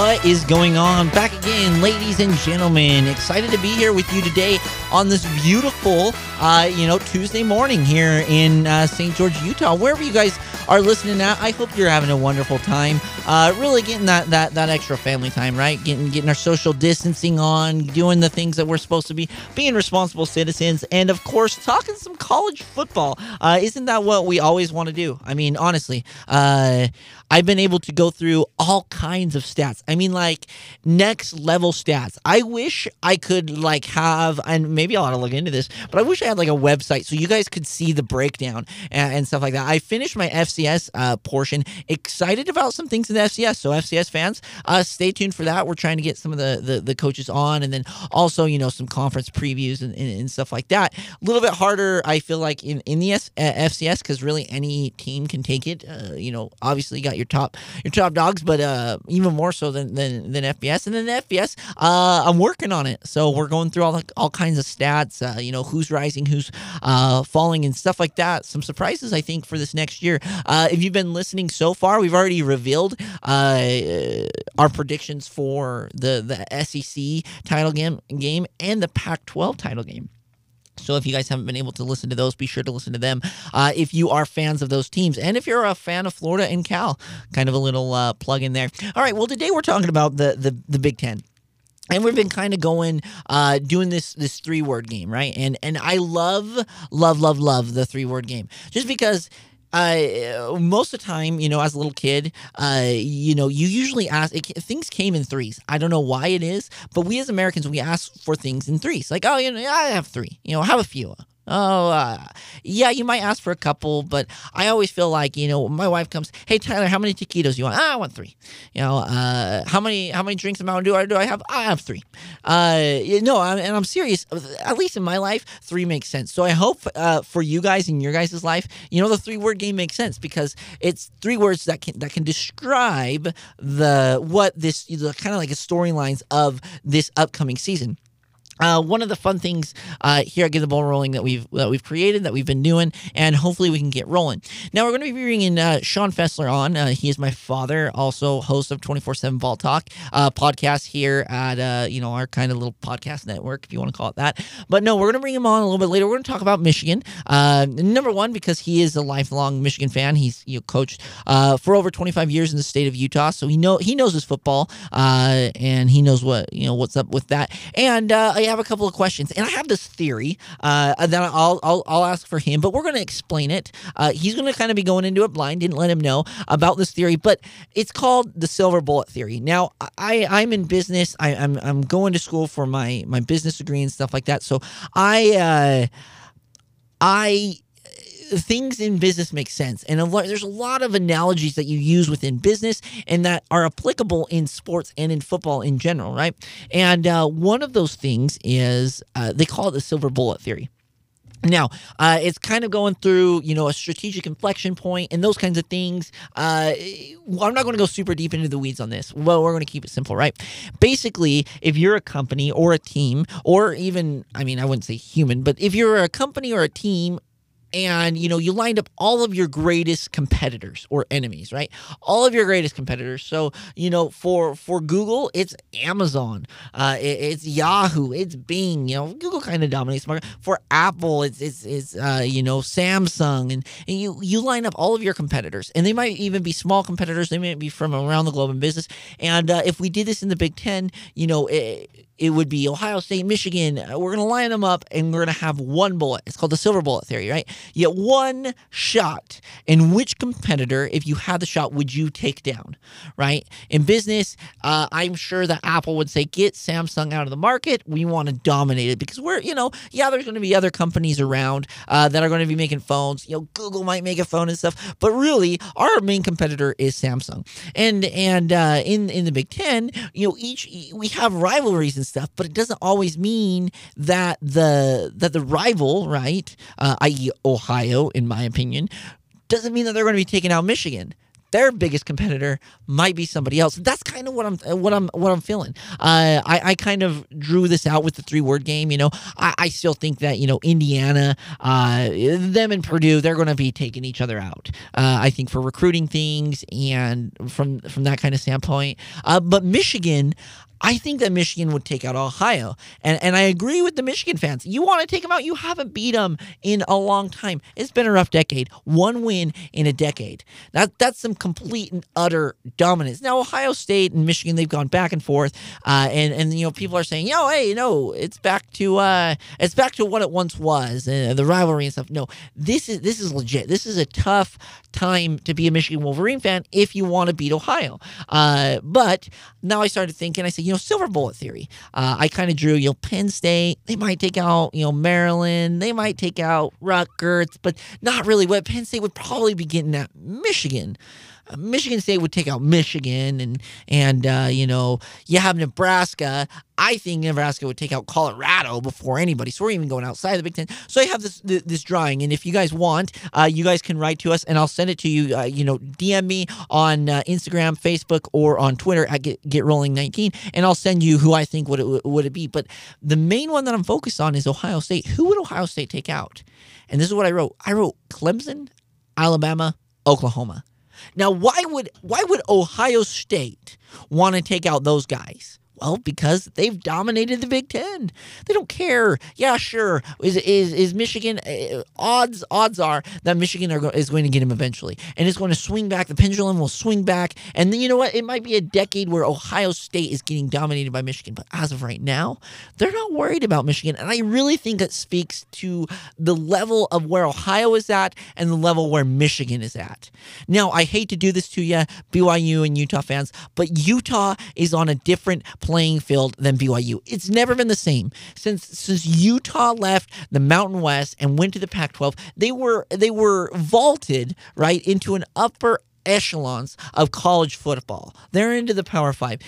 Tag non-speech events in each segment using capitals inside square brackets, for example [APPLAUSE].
What is going on? Back again, ladies and gentlemen. Excited to be here with you today on this beautiful, uh, you know, Tuesday morning here in uh, St. George, Utah. Wherever you guys are listening at, I hope you're having a wonderful time. Uh, really getting that that that extra family time, right? Getting getting our social distancing on, doing the things that we're supposed to be, being responsible citizens, and of course, talking some college football. Uh, isn't that what we always want to do? I mean, honestly, uh, I've been able to go through all kinds of stats. I mean, like next level stats. I wish I could like have, and maybe I'll have to look into this, but I wish I had like a website so you guys could see the breakdown and, and stuff like that. I finished my FCS uh, portion. Excited about some things in the FCS. So FCS fans, uh, stay tuned for that. We're trying to get some of the the, the coaches on, and then also you know some conference previews and, and, and stuff like that. A little bit harder, I feel like in in the S, uh, FCS because really any team can take it. Uh, you know, obviously you got your top your top dogs, but uh, even more so than than, than FBS. And then the FBS, uh, I'm working on it. So we're going through all the, all kinds of stats. Uh, you know, who's rising, who's uh, falling, and stuff like that. Some surprises I think for this next year. Uh, if you've been listening so far, we've already revealed uh, our predictions for the the SEC title game game and the Pac-12 title game. So if you guys haven't been able to listen to those, be sure to listen to them. Uh, if you are fans of those teams, and if you're a fan of Florida and Cal, kind of a little uh, plug in there. All right. Well, today we're talking about the the, the Big Ten and we've been kind of going uh doing this this three word game right and and i love love love love the three word game just because uh, most of the time, you know, as a little kid, uh, you know, you usually ask it, things came in threes. I don't know why it is, but we as Americans, we ask for things in threes. Like, oh, you know, I have three. You know, have a few. Oh, uh, yeah, you might ask for a couple, but I always feel like you know, my wife comes, hey Tyler, how many taquitos you want? Ah, I want three. You know, uh, how many how many drinks of Mountain Dew do I have? I have three. Uh, you know, I'm, and I'm serious. At least in my life, three makes sense. So I hope uh, for you guys in your guys' life, you know, the three word game makes sense because it's three words that can that can describe the what this the kind of like a storylines of this upcoming season. Uh, one of the fun things uh, here at Get the Ball Rolling that we've that we've created that we've been doing, and hopefully we can get rolling. Now we're going to be bringing uh, Sean Fessler on. Uh, he is my father, also host of Twenty Four Seven Ball Talk uh, podcast here at uh, you know our kind of little podcast network, if you want to call it that. But no, we're going to bring him on a little bit later. We're going to talk about Michigan. number one, because he is a lifelong Michigan fan. He's you know, coached for over twenty five years in the state of Utah, so he know he knows his football, and he knows what you know what's up with that. And I have a couple of questions, and I have this theory uh, that I'll, I'll I'll ask for him, but we're going to explain it. Uh, he's going to kind of be going into it blind. Didn't let him know about this theory, but it's called the silver bullet theory. Now, I I'm in business. I, I'm I'm going to school for my my business degree and stuff like that. So I uh, I things in business make sense. And a lot, there's a lot of analogies that you use within business and that are applicable in sports and in football in general, right? And uh, one of those things is uh, they call it the silver bullet theory. Now, uh, it's kind of going through, you know, a strategic inflection point and those kinds of things. Uh, I'm not going to go super deep into the weeds on this. Well, we're going to keep it simple, right? Basically, if you're a company or a team, or even, I mean, I wouldn't say human, but if you're a company or a team and you know you lined up all of your greatest competitors or enemies right? All of your greatest competitors. So you know for for google it's amazon uh it, it's yahoo it's bing you know google kind of dominates market. For apple it's it's, it's uh you know samsung. And, and you you line up all of your competitors. And they might even be small competitors. They might be from around the globe in business. And uh, if we did this in the big ten you know it, it would be Ohio State, Michigan. Uh, we're going to line them up and we're going to have one bullet. It's called the silver bullet theory, right? You get one shot. And which competitor, if you had the shot, would you take down, right? In business, uh, I'm sure that Apple would say, get Samsung out of the market. We want to dominate it because we're, you know, yeah, there's going to be other companies around uh, that are going to be making phones. You know, Google might make a phone and stuff, but really, our main competitor is Samsung. And and uh, in in the Big Ten, you know, each we have rivalries and stuff, but it doesn't always mean that the that the rival, right, uh, i.e., Ohio, in my opinion, doesn't mean that they're going to be taking out Michigan. their biggest competitor might be somebody else. That's kind of what I'm what I'm what I'm feeling. Uh, I I kind of drew this out with the three word game. You know, I, I still think that you know Indiana, uh, them and Purdue, they're going to be taking each other out. Uh, I think for recruiting things and from from that kind of standpoint. Uh, but Michigan, I think that Michigan would take out Ohio. And and I agree with the Michigan fans. You want to take them out? You haven't beat them in a long time. It's been a rough decade. One win in a decade. That that's some complete and utter dominance. Now Ohio State and Michigan they've gone back and forth. Uh, and and you know people are saying, "Yo, hey, no, it's back to uh it's back to what it once was, uh, the rivalry and stuff." No. This is this is legit. This is a tough time to be a Michigan Wolverine fan if you want to beat Ohio. Uh, but now I started thinking, I said, you know, silver bullet theory. Uh, I kind of drew, you know, Penn State, they might take out, you know, Maryland, they might take out Rutgers, but not really what Penn State would probably be getting at Michigan. Michigan State would take out Michigan, and and uh, you know you have Nebraska. I think Nebraska would take out Colorado before anybody. So we're even going outside the Big Ten. So I have this this drawing, and if you guys want, uh, you guys can write to us, and I'll send it to you. Uh, you know, DM me on uh, Instagram, Facebook, or on Twitter at Get, Get Rolling 19, and I'll send you who I think would it would it be. But the main one that I'm focused on is Ohio State. Who would Ohio State take out? And this is what I wrote. I wrote Clemson, Alabama, Oklahoma. Now, why would why would Ohio State want to take out those guys? Well, because they've dominated the Big Ten. They don't care. Yeah, sure. Is is is Michigan? Uh, odds odds are that Michigan are, is going to get him eventually, and it's going to swing back. The pendulum will swing back, and then you know what? It might be a decade where Ohio State is getting dominated by Michigan. But as of right now, they're not worried about Michigan, and I really think that speaks to the level of where Ohio is at and the level where Michigan is at. Now, I hate to do this to you, BYU and Utah fans, but Utah is on a different playing field than BYU. It's never been the same since since Utah left the Mountain West and went to the Pac-12. They were they were vaulted right into an upper echelons of college football. They're into the Power Five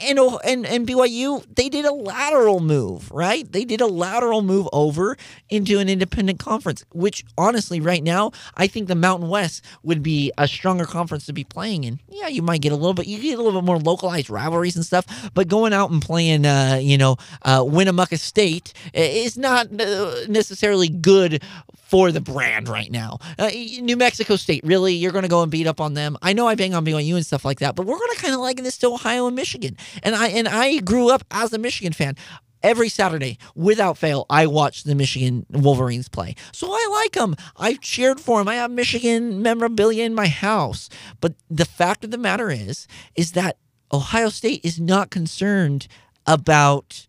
and and and BYU they did a lateral move, right? They did a lateral move over into an independent conference, which honestly, right now, I think the Mountain West would be a stronger conference to be playing in. Yeah, you might get a little bit, you get a little bit more localized rivalries and stuff, but going out and playing, uh, you know, uh, Winnemucca State is not uh, necessarily good for the brand right now. Uh, New Mexico State, really, you're going to go and beat up on them. I know I bang on BYU and stuff like that, but we're going to kind of liken this to Ohio and Michigan. And I and I grew up as a Michigan fan. Every Saturday, without fail, I watch the Michigan Wolverines play. So I like them. I've cheered for them. I have Michigan memorabilia in my house. But the fact of the matter is, is that Ohio State is not concerned about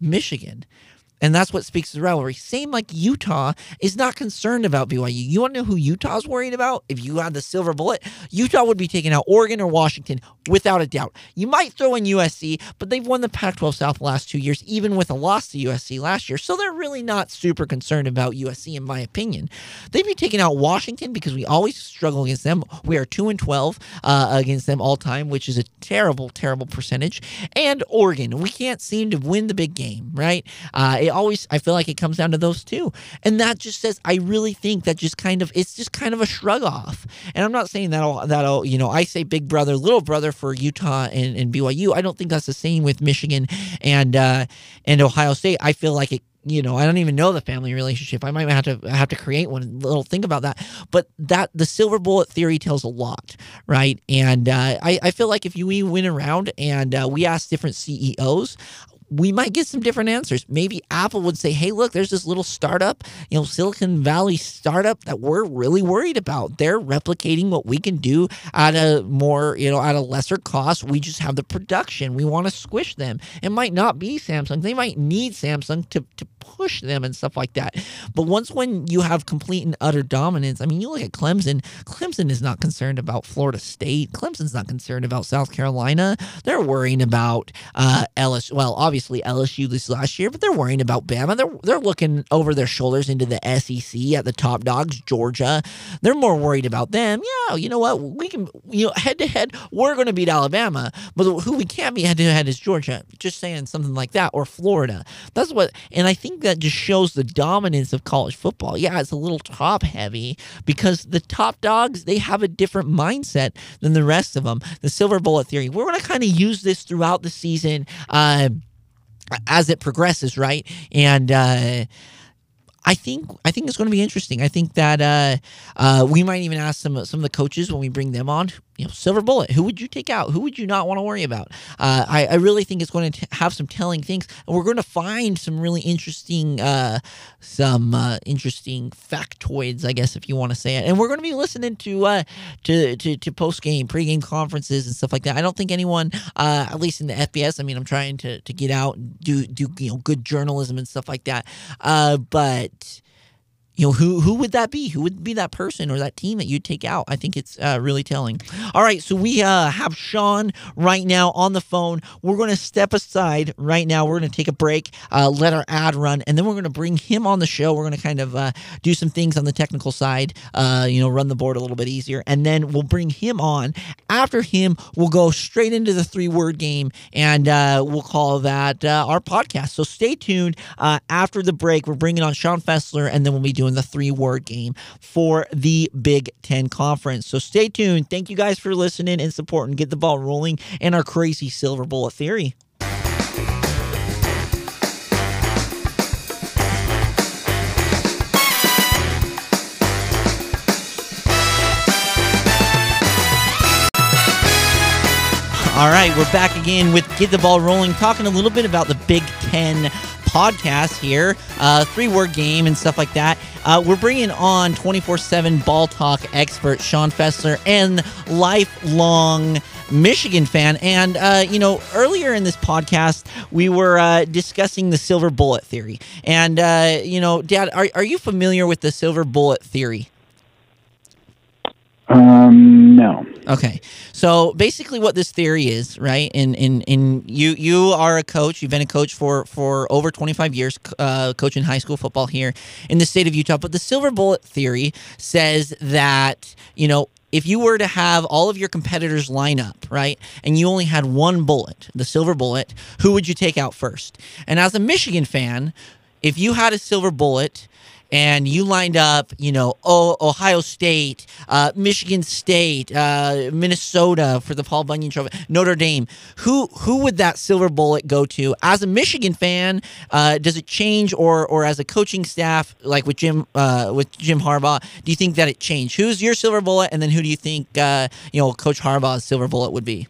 Michigan. And that's what speaks to the rivalry. Same like Utah is not concerned about BYU. You want to know who Utah's worried about? If you had the silver bullet, Utah would be taking out Oregon or Washington without a doubt. You might throw in USC, but they've won the Pac 12 South the last two years, even with a loss to USC last year. So they're really not super concerned about USC, in my opinion. They'd be taking out Washington because we always struggle against them. We are 2 and 12 uh, against them all time, which is a terrible, terrible percentage. And Oregon, we can't seem to win the big game, right? Uh, it always I feel like it comes down to those two. And that just says I really think that just kind of it's just kind of a shrug off. And I'm not saying that'll that'll you know I say big brother little brother for Utah and, and BYU. I don't think that's the same with Michigan and uh, and Ohio State. I feel like it you know, I don't even know the family relationship. I might have to have to create one little think about that. But that the silver bullet theory tells a lot, right? And uh, I, I feel like if you we went around and uh, we asked different CEOs, we might get some different answers. Maybe Apple would say, hey, look, there's this little startup, you know, Silicon Valley startup that we're really worried about. They're replicating what we can do at a more, you know, at a lesser cost. We just have the production. We want to squish them. It might not be Samsung. They might need Samsung to, to push them and stuff like that. But once when you have complete and utter dominance, I mean, you look at Clemson. Clemson is not concerned about Florida State. Clemson's not concerned about South Carolina. They're worrying about uh, Ellis. Well, obviously obviously LSU this last year, but they're worrying about Bama. They're they're looking over their shoulders into the SEC at the top dogs, Georgia. They're more worried about them. Yeah, you know what? We can you know head to head, we're going to beat Alabama, but who we can't beat head to head is Georgia. Just saying something like that or Florida. That's what, and I think that just shows the dominance of college football. Yeah, it's a little top heavy because the top dogs they have a different mindset than the rest of them. The silver bullet theory. We're going to kind of use this throughout the season. Uh, as it progresses, right? And uh, I think I think it's going to be interesting. I think that uh, uh, we might even ask some some of the coaches when we bring them on. You know, silver bullet. Who would you take out? Who would you not want to worry about? Uh, I, I really think it's going to have some telling things, and we're going to find some really interesting uh, some uh, interesting factoids, I guess, if you want to say it. And we're going to be listening to uh, to to, to post game, pre game conferences and stuff like that. I don't think anyone, at least in the FBS. I mean, I'm trying to to get out and do do you know good journalism and stuff like that. but you know who who would that be? Who would be that person or that team that you'd take out? I think it's uh, really telling. All right so we uh, have sean right now on the phone. We're going to step aside right now. We're going to take a break uh, let our ad run and then we're going to bring him on the show. We're going to kind of uh, do some things on the technical side uh, you know run the board a little bit easier and then we'll bring him on. After him we'll go straight into the three word game and uh, we'll call that our podcast. So stay tuned after the break we're bringing on sean fessler and then we'll be doing doing the three word game for the Big Ten Conference. So stay tuned. Thank you guys for listening and supporting. Get the ball rolling and our crazy silver bullet theory. All right, we're back again with Get the Ball Rolling, talking a little bit about the Big Ten podcast here, uh, three word game and stuff like that. Uh, we're bringing on 24 7 ball talk expert Sean Fessler and lifelong Michigan fan. And, uh, you know, earlier in this podcast, we were uh, discussing the silver bullet theory. And, uh, you know, Dad, are, are you familiar with the silver bullet theory? Um, no. Okay. So basically what this theory is, right? In in in you you are a coach, you've been a coach for for over 25 years uh, coaching high school football here in the state of Utah, but the silver bullet theory says that, you know, if you were to have all of your competitors line up, right, and you only had one bullet, the silver bullet, who would you take out first? And as a Michigan fan, if you had a silver bullet and you lined up, you know, oh, Ohio State, uh, Michigan State, uh, Minnesota for the Paul Bunyan Trophy, Notre Dame. Who who would that silver bullet go to? As a Michigan fan, uh, does it change, or or as a coaching staff, like with Jim uh, with Jim Harbaugh, do you think that it changed? Who's your silver bullet, and then who do you think uh, you know Coach Harbaugh's silver bullet would be?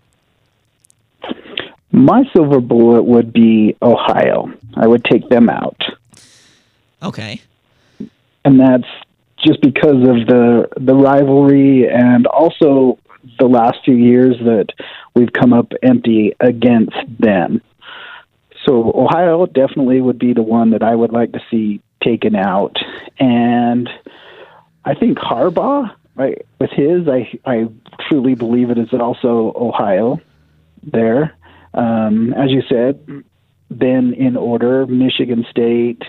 My silver bullet would be Ohio. I would take them out. Okay and that's just because of the the rivalry and also the last few years that we've come up empty against them. So Ohio definitely would be the one that I would like to see taken out, and I think Harbaugh, right, with his, I I truly believe it is also Ohio. There, um, as you said, then in order, Michigan State,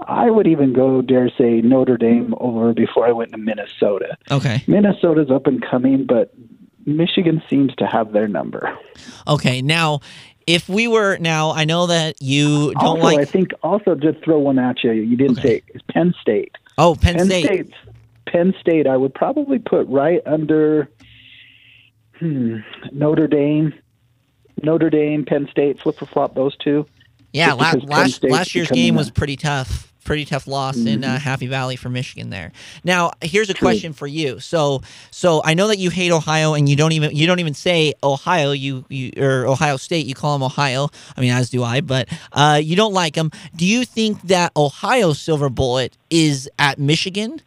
I would even go, dare say, Notre Dame over before I went to Minnesota. Okay. Minnesota's up and coming, but Michigan seems to have their number. Okay. Now, if we were now, I know that you don't also, like. I think also just throw one at you. You didn't okay. say it's Penn State. Oh, Penn, Penn State. State. Penn State. I would probably put right under hmm, Notre Dame. Notre Dame, Penn State, flip or flop those two. Yeah, last last, last year's game was pretty tough. Pretty tough loss mm-hmm. in uh, mm-hmm. Happy Valley for Michigan there. Now, here's a True. question for you. So, so I know that you hate Ohio and you don't even you don't even say Ohio. You you or Ohio State. You call them Ohio. I mean, as do I. But uh, you don't like them. Do you think that Ohio silver bullet is at Michigan?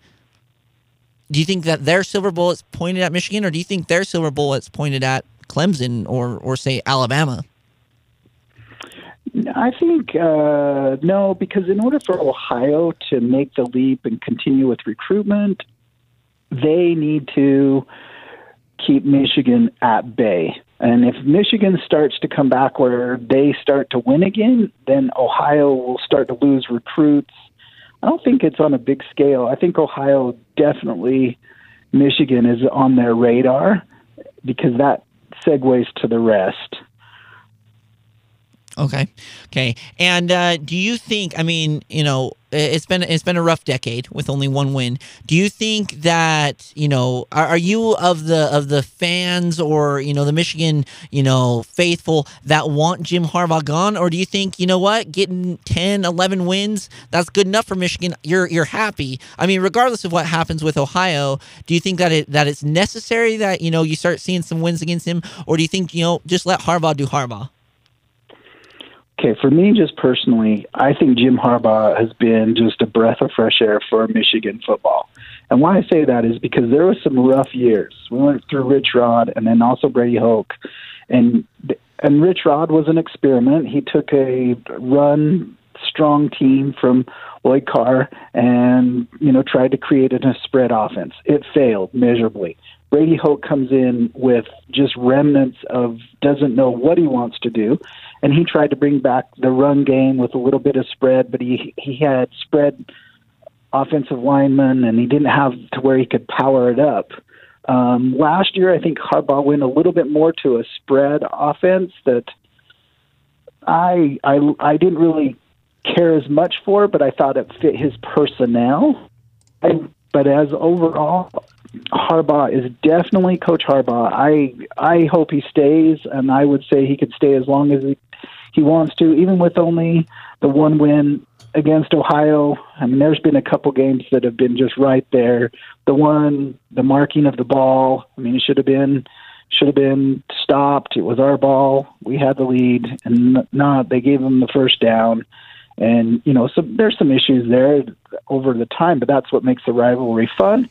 Do you think that their silver bullet's pointed at Michigan, or do you think their silver bullet's pointed at Clemson or or say Alabama? I think uh, no, because in order for Ohio to make the leap and continue with recruitment, they need to keep Michigan at bay. And if Michigan starts to come back where they start to win again, then Ohio will start to lose recruits. I don't think it's on a big scale. I think Ohio definitely, Michigan is on their radar because that segues to the rest. Okay, okay. And uh, do you think? I mean, you know, it's been it's been a rough decade with only one win. Do you think that you know? Are, are, you of the of the fans or you know the Michigan you know faithful that want Jim Harbaugh gone, or do you think you know what getting 10, 11 wins that's good enough for Michigan? You're you're happy. I mean, regardless of what happens with Ohio, do you think that it that it's necessary that you know you start seeing some wins against him, or do you think you know just let Harbaugh do Harbaugh? Okay, for me, just personally, I think Jim Harbaugh has been just a breath of fresh air for Michigan football. And why I say that is because there was some rough years. We went through Rich Rod and then also Brady Hoke, and and Rich Rod was an experiment. He took a run strong team from Lloyd Carr and you know tried to create a spread offense. It failed miserably. Brady Hoke comes in with just remnants of doesn't know what he wants to do, and he tried to bring back the run game with a little bit of spread, but he he had spread offensive linemen, and he didn't have to where he could power it up. Um, last year, I think Harbaugh went a little bit more to a spread offense that I I I didn't really care as much for, but I thought it fit his personnel. I, but as overall, Harbaugh is definitely Coach Harbaugh. I I hope he stays, and I would say he could stay as long as he, he wants to, even with only the one win against Ohio. I mean, there's been a couple games that have been just right there. The one, the marking of the ball. I mean, it should have been should have been stopped. It was our ball. We had the lead, and not they gave them the first down. And you know, so there's some issues there over the time, but that's what makes the rivalry fun.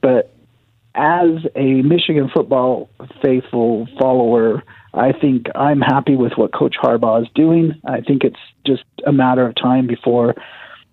But as a Michigan football faithful follower, I think I'm happy with what Coach Harbaugh is doing. I think it's just a matter of time before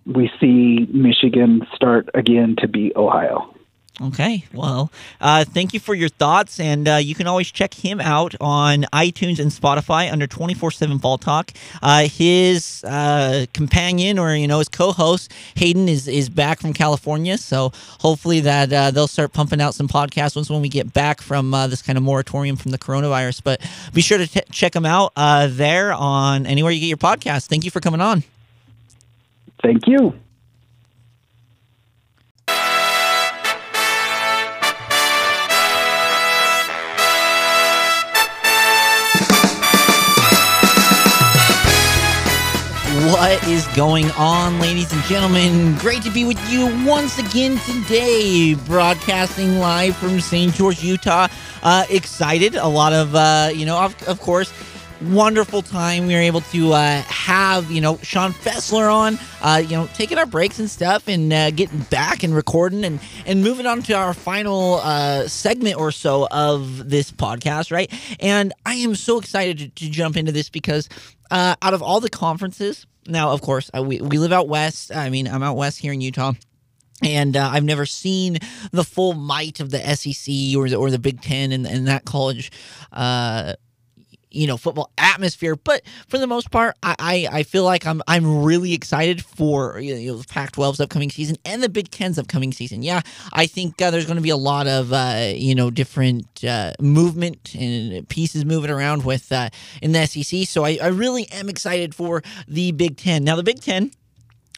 we see Michigan start again to beat Ohio. Okay. Well, uh, thank you for your thoughts. And uh, you can always check him out on iTunes and Spotify under 24 7 Ball Talk. Uh, his uh, companion or, you know, his co host, Hayden, is, is back from California. So hopefully that uh, they'll start pumping out some podcasts once when we get back from uh, this kind of moratorium from the coronavirus. But be sure to t- check him out there on anywhere you get your podcast. Thank you for coming on. Thank you. What is going on, ladies and gentlemen? Great to be with you once again today, broadcasting live from St. George, Utah. Uh, excited, a lot of, uh, you know, of, of course, wonderful time. We were able to uh, have, you know, Sean Fessler on, uh, you know, taking our breaks and stuff and uh, getting back and recording and, and moving on to our final uh, segment or so of this podcast, right? And I am so excited to, to jump into this because uh, out of all the conferences, now, of course, uh, we, we live out west. I mean, I'm out west here in Utah. And uh, I've never seen the full might of the SEC or the, or the Big Ten and, and that college uh, you know football atmosphere. But for the most part, I I, I feel like I'm I'm really excited for you know the Pac-12's upcoming season and the Big Ten's upcoming season. Yeah, I think uh, there's going to be a lot of uh, you know different uh, movement and pieces moving around with uh, in the SEC. So I, I really am excited for the Big Ten. Now the Big Ten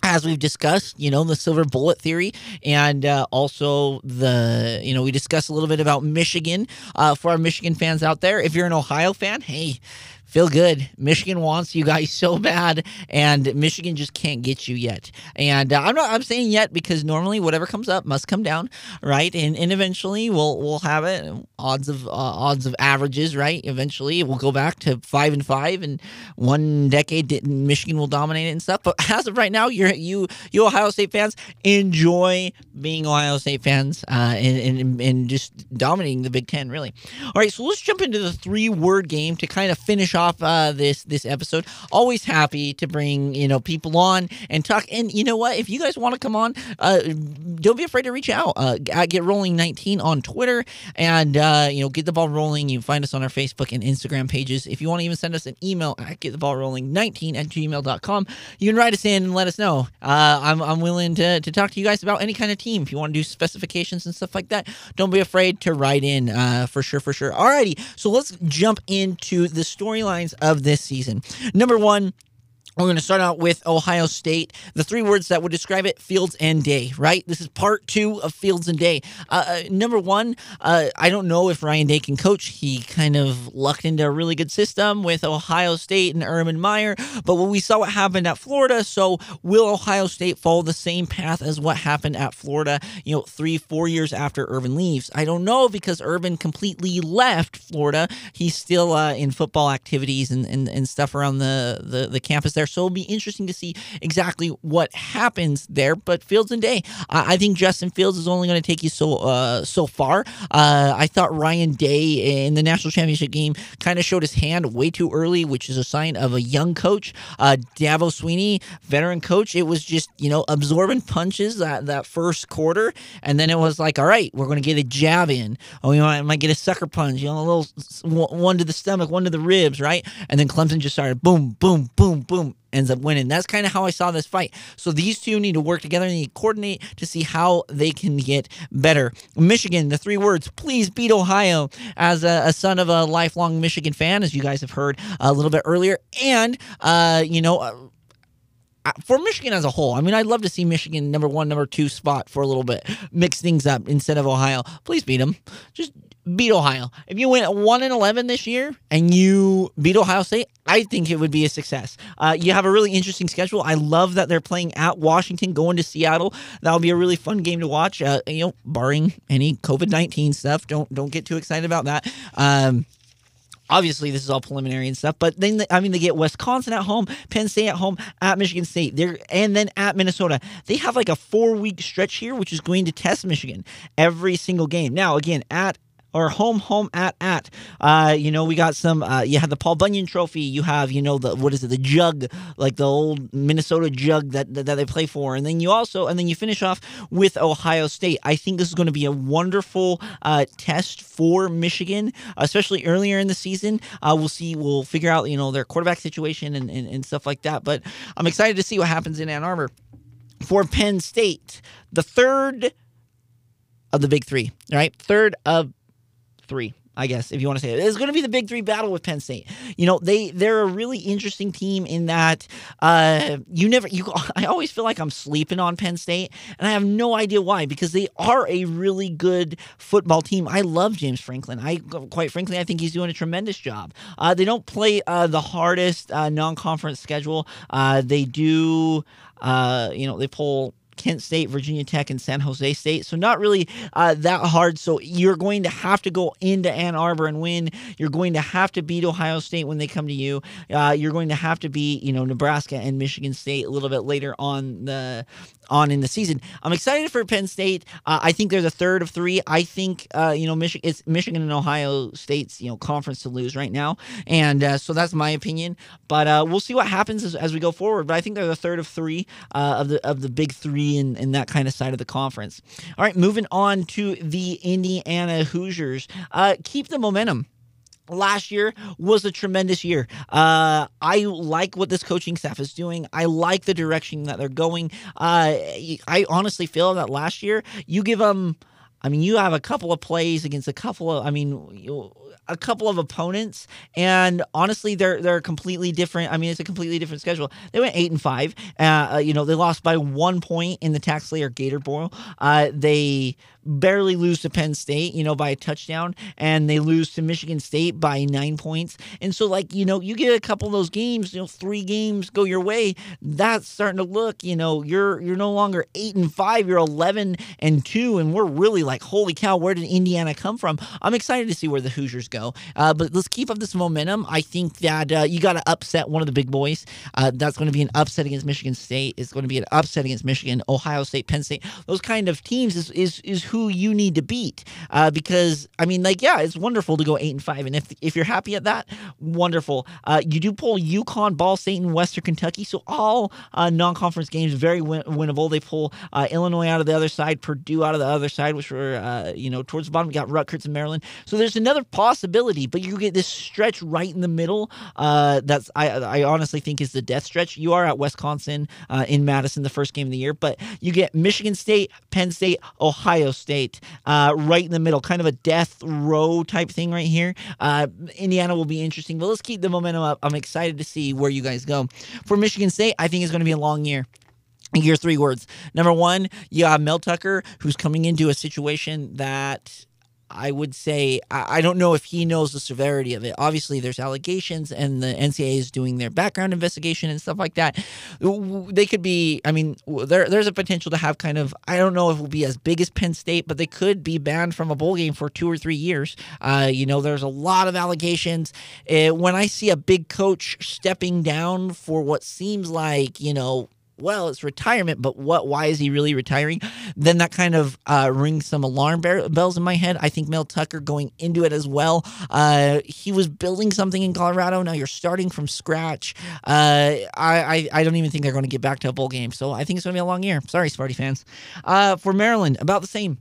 as we've discussed, you know, the silver bullet theory, and uh, also the, you know, we discussed a little bit about Michigan uh, for our Michigan fans out there. If you're an Ohio fan, hey, feel good. Michigan wants you guys so bad, and Michigan just can't get you yet. And uh, I'm not. I'm saying yet because normally whatever comes up must come down, right? And and eventually we'll we'll have it. Odds of uh, odds of averages, right? Eventually we'll go back to five and five, and one decade Michigan will dominate it and stuff. But [LAUGHS] as of right now, you're you you Ohio State fans enjoy being Ohio State fans uh, and, and and just dominating the Big Ten, really. All right, so let's jump into the three word game to kind of finish off uh, this this episode. Always happy to bring you know people on and talk. And you know what? If you guys want to come on, uh, don't be afraid to reach out. Uh, Get Rolling 19 on Twitter, and uh, you know get the ball rolling. You find us on our Facebook and Instagram pages. If you want to even send us an email at Get the Ball Rolling 19 at gmail.com, you can write us in and let us know. Uh, I'm I'm willing to to talk to you guys about any kind of team. If you want to do specifications and stuff like that, don't be afraid to write in uh, for sure, for sure. Alrighty, so let's jump into the storylines of this season. Number one, we're going to start out with Ohio State. The three words that would describe it Fields and Day, right? This is part two of Fields and Day. Uh, uh, number one, uh, I don't know if Ryan Day can coach. He kind of lucked into a really good system with Ohio State and Urban Meyer. But we saw what happened at Florida, so will Ohio State follow the same path as what happened at Florida, you know, three, four years after Urban leaves? I don't know because Urban completely left Florida. He's still uh, in football activities and, and, and stuff around the, the, the campus there there. So it'll be interesting to see exactly what happens there. But Fields and Day, I, I think Justin Fields is only going to take you so uh, so far. Uh, I thought Ryan Day in the national championship game kind of showed his hand way too early, which is a sign of a young coach. Uh, Dabo Swinney, veteran coach, it was just you know absorbing punches that that first quarter, and then it was like, all right, we're going to get a jab in. Oh, you might get a sucker punch, you know, a little one to the stomach, one to the ribs, right? And then Clemson just started boom, boom, boom, boom ends up winning. That's kind of how I saw this fight. So these two need to work together and need to coordinate to see how they can get better. Michigan, the three words, please beat Ohio as a, a son of a lifelong Michigan fan, as you guys have heard a little bit earlier. And, uh, you know, uh, for Michigan as a whole, I mean, I'd love to see Michigan number one, number two spot for a little bit, mix things up instead of Ohio. Please beat them. Just beat Ohio. If you went one and eleven this year and you beat Ohio State, I think it would be a success. Uh, you have a really interesting schedule. I love that they're playing at Washington, going to Seattle. That'll be a really fun game to watch. Uh, you know, barring any COVID nineteen stuff. Don't don't get too excited about that. Um, obviously this is all preliminary and stuff but then i mean they get wisconsin at home penn state at home at michigan state there and then at minnesota they have like a four week stretch here which is going to test michigan every single game now again at or home, home, at, at. Uh, you know, we got some. Uh, you have the Paul Bunyan Trophy. You have, you know, the what is it, the jug, like the old Minnesota jug that, that, that they play for, and then you also, and then you finish off with Ohio State. I think this is going to be a wonderful uh, test for Michigan, especially earlier in the season. Uh, we'll see. We'll figure out, you know, their quarterback situation and, and, and stuff like that. But I'm excited to see what happens in Ann Arbor for Penn State, the third of the big three, right? Third of three. I guess if you want to say it. It's going to be the big three battle with Penn State. You know, they they're a really interesting team in that uh, you never you. [LAUGHS] I always feel like I'm sleeping on Penn State, and I have no idea why because they are a really good football team. I love James Franklin. I quite frankly, I think he's doing a tremendous job. Uh, they don't play uh, the hardest uh, non-conference schedule. Uh, they do. Uh, you know, they pull Kent State, Virginia Tech, and San Jose State. So not really uh, that hard. So you're going to have to go into Ann Arbor and win. You're going to have to beat Ohio State when they come to you. Uh, you're going to have to beat you know Nebraska and Michigan State a little bit later on the on in the season. I'm excited for Penn State. Uh, I think they're the third of three. I think uh, you know Michigan, it's Michigan and Ohio State's you know conference to lose right now, and uh, so that's my opinion. But uh, we'll see what happens as, as, we go forward. But I think they're the third of three of the of the big three in, in that kind of side of the conference. All right, moving on to the Indiana Hoosiers. Uh, keep the momentum last year was a tremendous year. Uh, I like what this coaching staff is doing. I like the direction that they're going. Uh, I honestly feel that last year you give them. I mean, you have a couple of plays against a couple of. I mean, you, a couple of opponents, and honestly, they're they're completely different. I mean, it's a completely different schedule. They went eight and five. Uh, uh you know, they lost by one point in the TaxSlayer Gator Bowl. Uh, they barely lose to Penn State, you know, by a touchdown, and they lose to Michigan State by nine points. And so, like, you know, you get a couple of those games, you know, three games go your way. That's starting to look, you know, you're you're no longer eight and five, you're eleven and two, and we're really like, holy cow, where did Indiana come from? I'm excited to see where the Hoosiers Go. Uh, but let's keep up this momentum. I think that uh, you got to upset one of the big boys. Uh, that's going to be an upset against Michigan State. It's going to be an upset against Michigan, Ohio State, Penn State. Those kind of teams is is, is who you need to beat. Uh, because I mean, like, yeah, it's wonderful to go eight and five, and if if you're happy at that, wonderful. Uh, you do pull UConn, Ball State, and Western Kentucky, so all uh, non-conference games very win- winnable. They pull Illinois out of the other side, Purdue out of the other side, which were you know towards the bottom. You got Rutgers and Maryland. So there's another possibility, but you get this stretch right in the middle. Uh, that's I I honestly think is the death stretch. You are at Wisconsin uh, in Madison the first game of the year, but you get Michigan State, Penn State, Ohio State uh, right in the middle, kind of a death row type thing right here. Uh, Indiana will be interesting, but let's keep the momentum up. I'm excited to see where you guys go. For Michigan State, I think it's going to be a long year. Here, three words. Number one, you have Mel Tucker, who's coming into a situation that I would say I don't know if he knows the severity of it. Obviously, there's allegations, and the NCAA is doing their background investigation and stuff like that. They could be. I mean, there there's a potential to have kind of. I don't know if it will be as big as Penn State, but they could be banned from a bowl game for two or three years. Uh, you know, there's a lot of allegations. Uh, when I see a big coach stepping down for what seems like you know well, it's retirement, but what? Why is he really retiring? Then that kind of uh, rings some alarm bells in my head. I think Mel Tucker going into it as well. Uh, he was building something in Colorado. Now you're starting from scratch. Uh, I, I, I don't even think they're going to get back to a bowl game. So I think it's going to be a long year. Sorry, Sparty fans. Uh, for Maryland, about the same.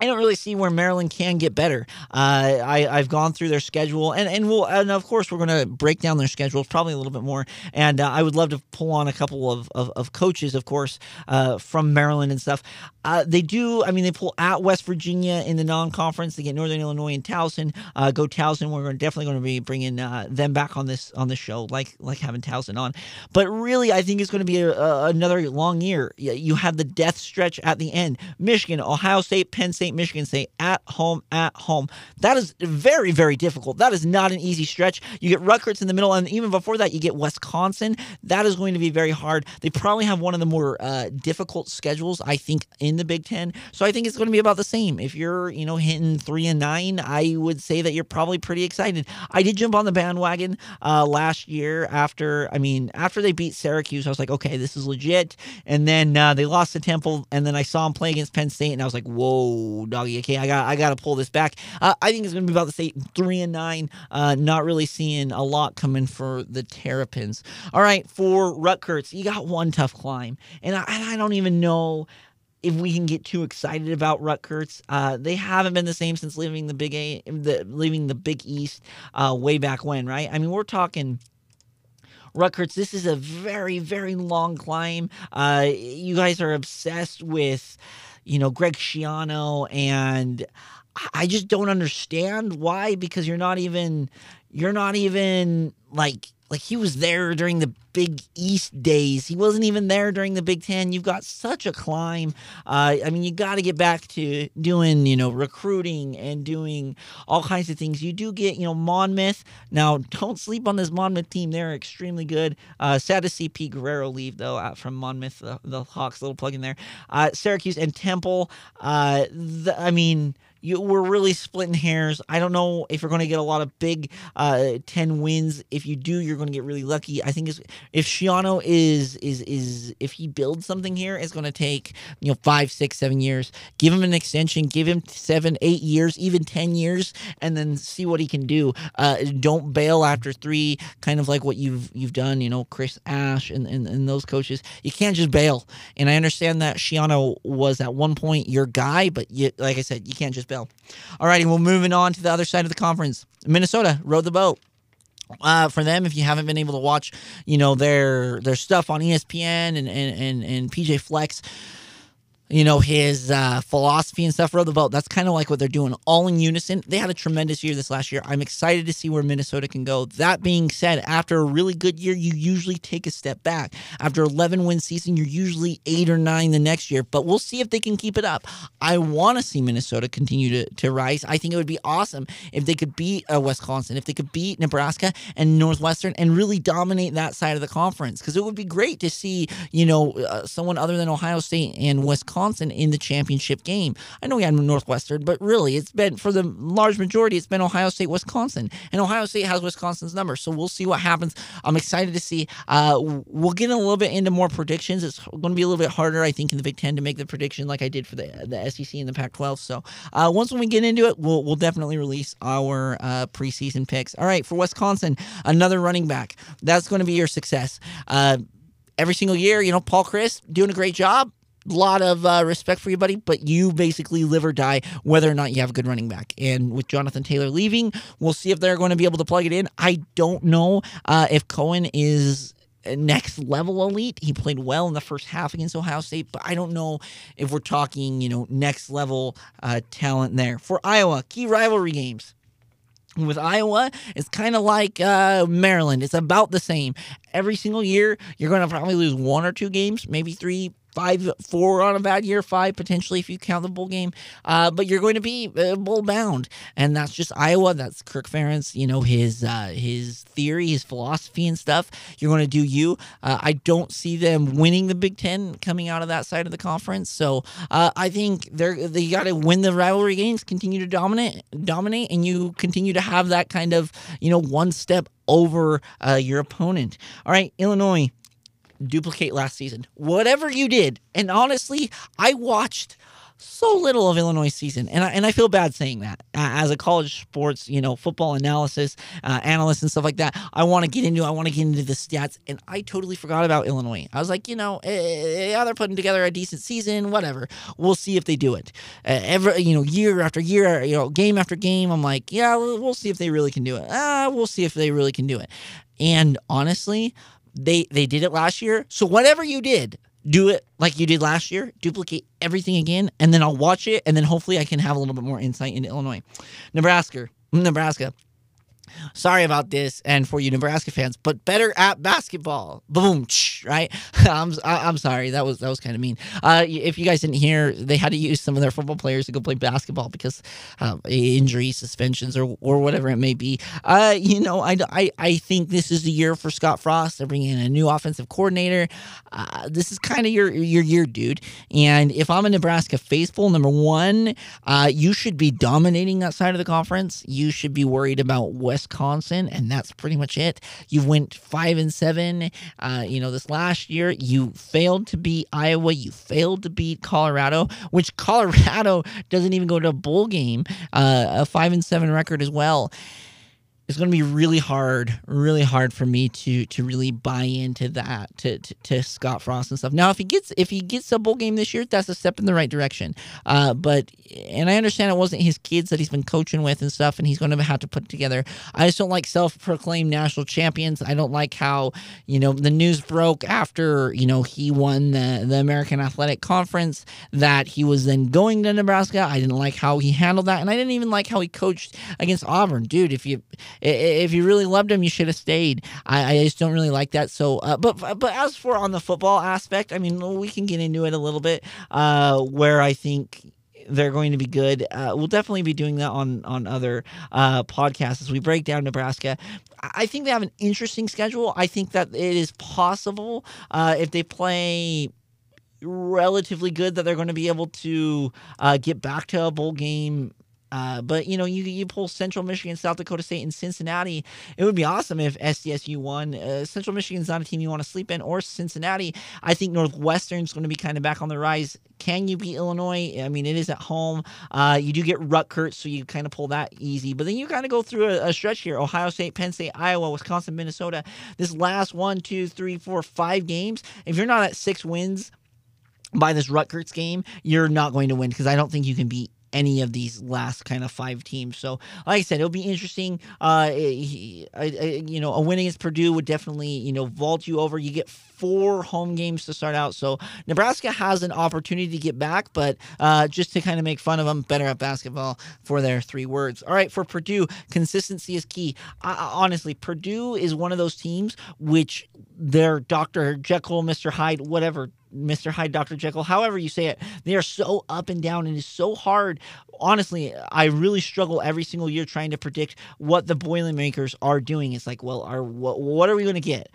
I don't really see where Maryland can get better. Uh, I, I've gone through their schedule, and and we'll and of course we're going to break down their schedules probably a little bit more. And uh, I would love to pull on a couple of, of, of coaches, of course, uh, from Maryland and stuff. Uh, they do. I mean, they pull at West Virginia in the non-conference. They get Northern Illinois and Towson. Uh, go Towson. We're definitely going to be bringing uh, them back on this on this show, like like having Towson on. But really, I think it's going to be a, a, another long year. You have the death stretch at the end. Michigan, Ohio State, Penn State. State, Michigan State at home, at home. That is very, very difficult. That is not an easy stretch. You get Rutgers in the middle, and even before that, you get Wisconsin. That is going to be very hard. They probably have one of the more uh, difficult schedules, I think, in the Big Ten. So I think it's going to be about the same. If you're, you know, hitting three and nine, I would say that you're probably pretty excited. I did jump on the bandwagon uh, last year after, I mean, after they beat Syracuse, I was like, okay, this is legit. And then uh, they lost to Temple, and then I saw them play against Penn State, and I was like, whoa doggy. Okay, I got I got to pull this back. Uh, I think it's going to be about the same three and nine. Uh, not really seeing a lot coming for the Terrapins. All right, for Rutgers, you got one tough climb, and I, I don't even know if we can get too excited about Rutgers. Uh, they haven't been the same since leaving the Big A, the, leaving the Big East uh, way back when, right? I mean, we're talking. Rutgers, this is a very, very long climb. Uh, you guys are obsessed with you know, Greg Schiano, and I just don't understand why because you're not even you're not even like like he was there during the Big East days. He wasn't even there during the Big Ten. You've got such a climb. Uh, I mean, you got to get back to doing, you know, recruiting and doing all kinds of things. You do get, you know, Monmouth. Now, don't sleep on this Monmouth team. They're extremely good. Uh, sad to see Pete Guerriero leave, though, out from Monmouth, the, the Hawks. Little plug in there. Uh, Syracuse and Temple. Uh, the, I mean, you, we're really splitting hairs. I don't know if you're going to get a lot of big uh, ten wins. If you do, you're going to get really lucky. I think if Schiano is is is if he builds something here, it's going to take you know five, six, seven years. Give him an extension. Give him seven, eight years, even ten years, and then see what he can do. Uh, don't bail after three. Kind of like what you've you've done. You know, Chris Ash and, and and those coaches. You can't just bail. And I understand that Schiano was at one point your guy, but you, like I said, you can't just Bill. All righty, well, moving on to the other side of the conference. Minnesota rode the boat. Uh, for them, if you haven't been able to watch, you know their their stuff on ESPN and and and, and PJ Fleck's, you know, his uh, philosophy and stuff rode the boat. That's kind of like what they're doing, all in unison. They had a tremendous year this last year. I'm excited to see where Minnesota can go. That being said, after a really good year, you usually take a step back. After 11 win season, you're usually eight or nine the next year, but we'll see if they can keep it up. I want to see Minnesota continue to, to rise. I think it would be awesome if they could beat uh, Wisconsin, if they could beat Nebraska and Northwestern and really dominate that side of the conference because it would be great to see, you know, uh, someone other than Ohio State and Wisconsin Wisconsin in the championship game. I know we had Northwestern, but really, it's been for the large majority, it's been Ohio State, Wisconsin, and Ohio State has Wisconsin's number. So we'll see what happens. I'm excited to see. Uh, we'll get a little bit into more predictions. It's going to be a little bit harder, I think, in the Big Ten to make the prediction like I did for the the SEC and the Pac-12. So uh, once when we get into it, we'll we'll definitely release our uh, preseason picks. All right, for Wisconsin, another running back. That's going to be your success. Uh, every single year, you know, Paul Chryst doing a great job. Lot of uh, respect for you, buddy, but you basically live or die whether or not you have a good running back. And with Jonathan Taylor leaving, we'll see if they're going to be able to plug it in. I don't know uh, if Cohen is next level elite. He played well in the first half against Ohio State, but I don't know if we're talking, you know, next level uh, talent there. For Iowa, key rivalry games with Iowa, it's kind of like uh, Maryland. It's about the same. Every single year, you're going to probably lose one or two games, maybe three, five, four on a bad year, five potentially if you count the bowl game. Uh, but you're going to be uh, bowl bound, and that's just Iowa. That's Kirk Ferentz. You know his uh, his theory, his philosophy, and stuff. You're going to do you. Uh, I don't see them winning the Big Ten coming out of that side of the conference. So uh, I think they're they got to win the rivalry games, continue to dominate, dominate, and you continue to have that kind of you know one step over uh, your opponent. All right, Illinois duplicate last season. Whatever you did, and honestly, I watched so little of Illinois season, and I, and I feel bad saying that. Uh, as a college sports, you know, football analysis uh, analyst and stuff like that, I want to get into. I want to get into the stats, and I totally forgot about Illinois. I was like, you know, eh, yeah, they're putting together a decent season. Whatever, we'll see if they do it. Uh, every you know, year after year, you know, game after game, I'm like, yeah, we'll, we'll see if they really can do it. Ah, we'll see if they really can do it. And honestly, they they did it last year. So whatever you did, do it like you did last year. Duplicate everything again, and then I'll watch it, and then hopefully I can have a little bit more insight into Illinois, Nebraska, Nebraska. Sorry about this, and for you Nebraska fans, but better at basketball. Boom, right? [LAUGHS] I'm I'm sorry that was that was kind of mean. Uh, if you guys didn't hear, they had to use some of their football players to go play basketball because uh, injuries, suspensions, or or whatever it may be. Uh, you know, I, I I think this is the year for Scott Frost. They're bringing in a new offensive coordinator. Uh, this is kind of your your year, dude. And if I'm a Nebraska faithful, number one, uh, you should be dominating that side of the conference. You should be worried about West Wisconsin, and that's pretty much it. You went five and seven. Uh, you know, this last year you failed to beat Iowa. You failed to beat Colorado, which [LAUGHS] Colorado doesn't even go to a bowl game. Uh, a five and seven record as well it's going to be really hard, really hard for me to to really buy into that to, to, to Scott Frost and stuff. Now, if he gets if he gets a bowl game this year, that's a step in the right direction. Uh, but and I understand it wasn't his kids that he's been coaching with and stuff, and he's going to have to put it together. I just don't like self-proclaimed national champions. I don't like how you know the news broke after you know he won the the American Athletic Conference that he was then going to Nebraska. I didn't like how he handled that, and I didn't even like how he coached against Auburn, dude. If you if you really loved him, you should have stayed. I, I just don't really like that. So, uh, but but as for on the football aspect, I mean, we can get into it a little bit. Uh, where I think they're going to be good. Uh, we'll definitely be doing that on on other uh, podcasts as we break down Nebraska. I think they have an interesting schedule. I think that it is possible uh, if they play relatively good that they're going to be able to uh, get back to a bowl game uh, but you know, you you pull Central Michigan, South Dakota State, and Cincinnati. It would be awesome if SDSU won. Uh, Central Michigan's not a team you want to sleep in, or Cincinnati. I think Northwestern's going to be kind of back on the rise. Can you beat Illinois? I mean, it is at home. Uh, you do get Rutgers, so you kind of pull that easy. But then you kind of go through a, a stretch here: Ohio State, Penn State, Iowa, Wisconsin, Minnesota. This last one, two, three, four, five games. If you're not at six wins by this Rutgers game, you're not going to win because I don't think you can beat any of these last kind of five teams. So, like I said, it'll be interesting. Uh, he, I, I, you know, a win against Purdue would definitely, you know, vault you over. You get four home games to start out. So, Nebraska has an opportunity to get back, but uh, just to kind of make fun of them, better at basketball for their three words. All right, for Purdue, consistency is key. Uh, honestly, Purdue is one of those teams which they're Dr. Jekyll, Mr. Hyde, whatever Mr. Hyde, Dr. Jekyll, however you say it, they are so up and down and it's so hard honestly, I really struggle every single year trying to predict what the Boilermakers are doing. It's like, well, are what, what are we going to get?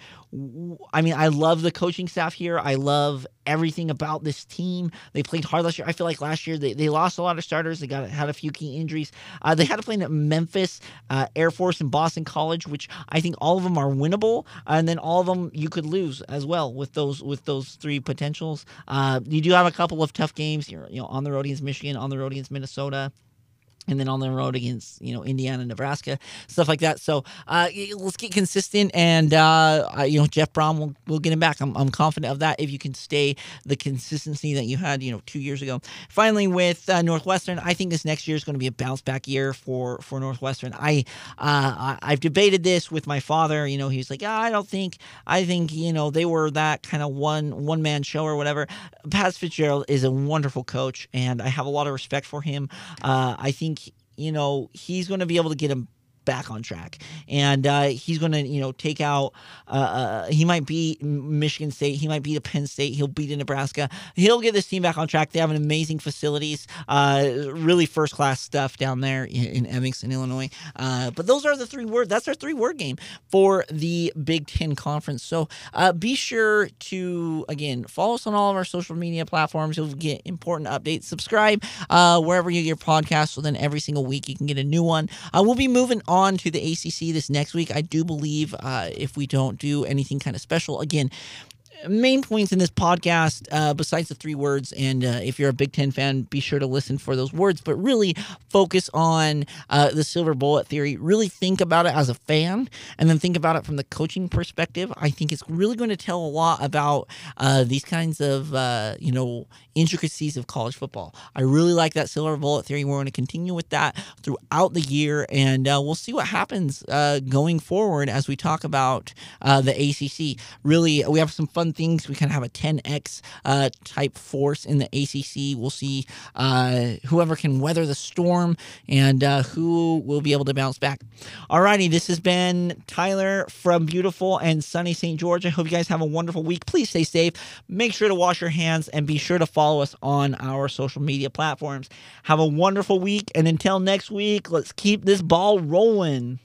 I mean, I love the coaching staff here. I love everything about this team. They played hard last year. I feel like last year they, they lost a lot of starters. They got had a few key injuries. Uh, they had to play at Memphis, uh, Air Force, and Boston College, which I think all of them are winnable, and then all of them you could lose as well with those with those three potentials. Uh, you do have a couple of tough games. You're you know on the road against Michigan, on the road against Minnesota and then on the road against you know Indiana, Nebraska, stuff like that. So uh, let's get consistent, and uh, you know Jeff Brohm will will get him back. I'm, I'm confident of that if you can stay the consistency that you had you know two years ago. Finally, with uh, Northwestern, I think this next year is going to be a bounce back year for for Northwestern. I uh, I've debated this with my father. You know, he's like, I don't think I think you know they were that kind of one one man show or whatever. Pat Fitzgerald is a wonderful coach, and I have a lot of respect for him. Uh, I think you know he's going to be able to get him back on track. And uh, he's going to, you know, take out, uh, uh, he might beat Michigan State. He might beat a Penn State. He'll beat a Nebraska. He'll get this team back on track. They have an amazing facilities, uh, really first class stuff down there in, in Evanston, Illinois. Uh, but those are the three words. That's our three word game for the Big Ten Conference. So uh, be sure to, again, follow us on all of our social media platforms. You'll get important updates. Subscribe wherever you get your podcast. So then every single week you can get a new one. we'll be moving on to the ACC this next week. I do believe uh, if we don't do anything kind of special, again, main points in this podcast, uh, besides the three words, and uh, if you're a Big Ten fan, be sure to listen for those words, but really focus on uh, the silver bullet theory. Really think about it as a fan, and then think about it from the coaching perspective. I think it's really going to tell a lot about uh, these kinds of, uh, you know, intricacies of college football. I really like that silver bullet theory. We're going to continue with that throughout the year, and uh, we'll see what happens going forward as we talk about the ACC. Really, we have some fun things. We kind of have a 10x uh, type force in the ACC. We'll see uh, whoever can weather the storm and uh, who will be able to bounce back. Alrighty, this has been Tyler from beautiful and sunny St. George. I hope you guys have a wonderful week. Please stay safe. Make sure to wash your hands and be sure to follow us on our social media platforms. Have a wonderful week. And until next week, let's keep this ball rolling.